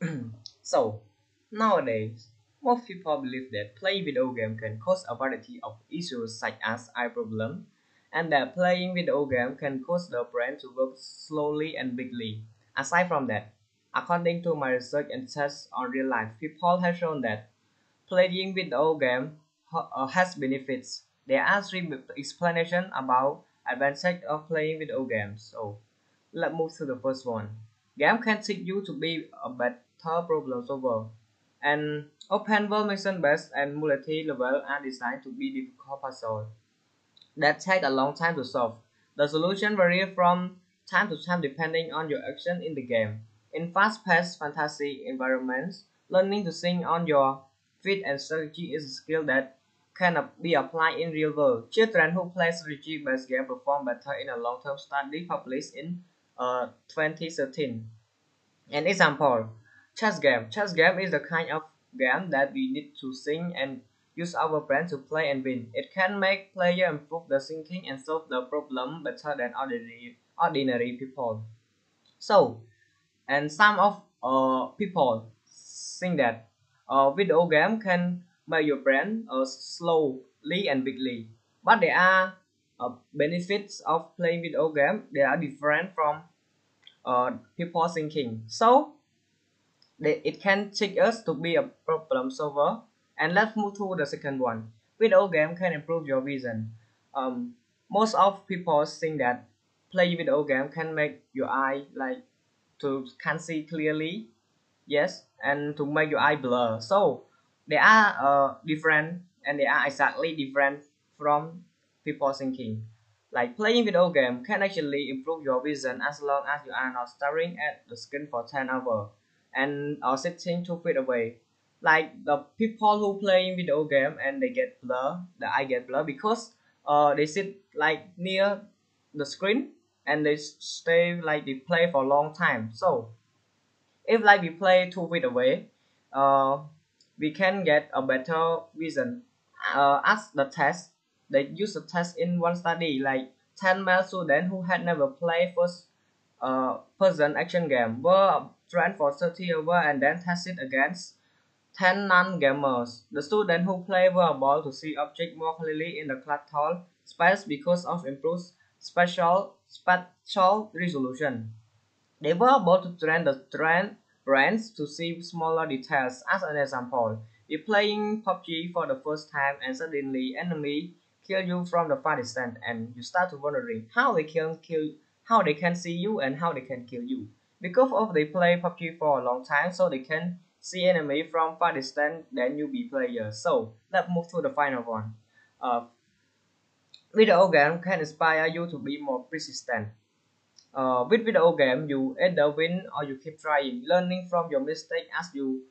so, nowadays, most people believe that playing video game can cause a variety of issues such as eye problem, and that playing video game can cause the brain to work slowly and bigly. Aside from that, according to my research and tests on real life, people have shown that playing video game uh, has benefits. There are three explanations about advantage of playing video games. So, let's move to the first one. Game can teach you to be a better problem solver. And open world mission based and multi-level are designed to be difficult puzzles that take a long time to solve. The solution vary from time to time depending on your action in the game. In fast-paced fantasy environments, learning to sing on your feet and strategy is a skill that can be applied in real world. Children who play strategy-based games perform better in a long-term study published in uh, 2013. An example, chess game. Chess game is the kind of game that we need to think and use our brain to play and win. It can make player improve the thinking and solve the problem better than ordinary, ordinary people. So, and some of uh, people think that a video game can make your brain uh, slowly and bigly. But there are uh, benefits of playing video game. They are different from uh, people thinking. So it can teach us to be a problem solver. And let's move to the second one. Video game can improve your vision. Um, most of people think that playing video game can make your eye like to can see clearly. Yes, and to make your eye blur. So they are uh, different and they are exactly different from people thinking. Like playing video game can actually improve your vision as long as you are not staring at the screen for 10 hours and are sitting two feet away. Like the people who play video game and they get blur, the eye get blur because uh, they sit like near the screen and they stay like they play for a long time. So if like we play two feet away, uh, we can get a better vision. Uh, as the test, they use a test in one study like 10 male students who had never played first uh, person action game were trained for 30 hours and then tested against 10 non-gamers. The students who play were able to see objects more clearly in the tall space because of improved spatial, spatial resolution. They were able to train the train brains to see smaller details. As an example, if playing PUBG for the first time and suddenly enemy kill you from the far distance and you start to wondering how they can kill how they can see you and how they can kill you. Because of they play PUBG for a long time so they can see enemy from far distance than newbie player. So let's move to the final one. Uh, video game can inspire you to be more persistent. Uh, with video game, you either win or you keep trying, learning from your mistake as you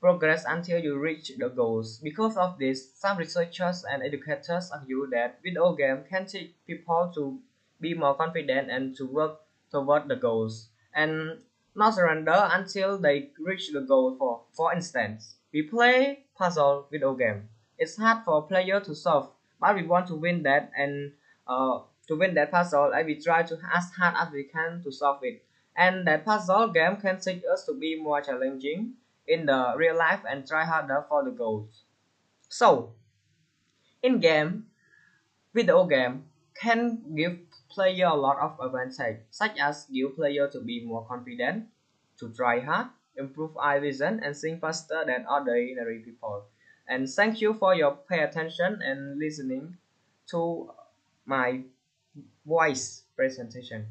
progress until you reach the goals. Because of this, some researchers and educators argue that video game can teach people to be more confident and to work toward the goals. And not surrender until they reach the goal for for instance. We play puzzle video game. It's hard for a player to solve but we want to win that and uh, to win that puzzle and we try to as hard as we can to solve it. And that puzzle game can teach us to be more challenging in the real life and try harder for the goals. So in game video game can give player a lot of advantage, such as give player to be more confident, to try hard, improve eye vision, and think faster than ordinary people. And thank you for your pay attention and listening to my voice presentation.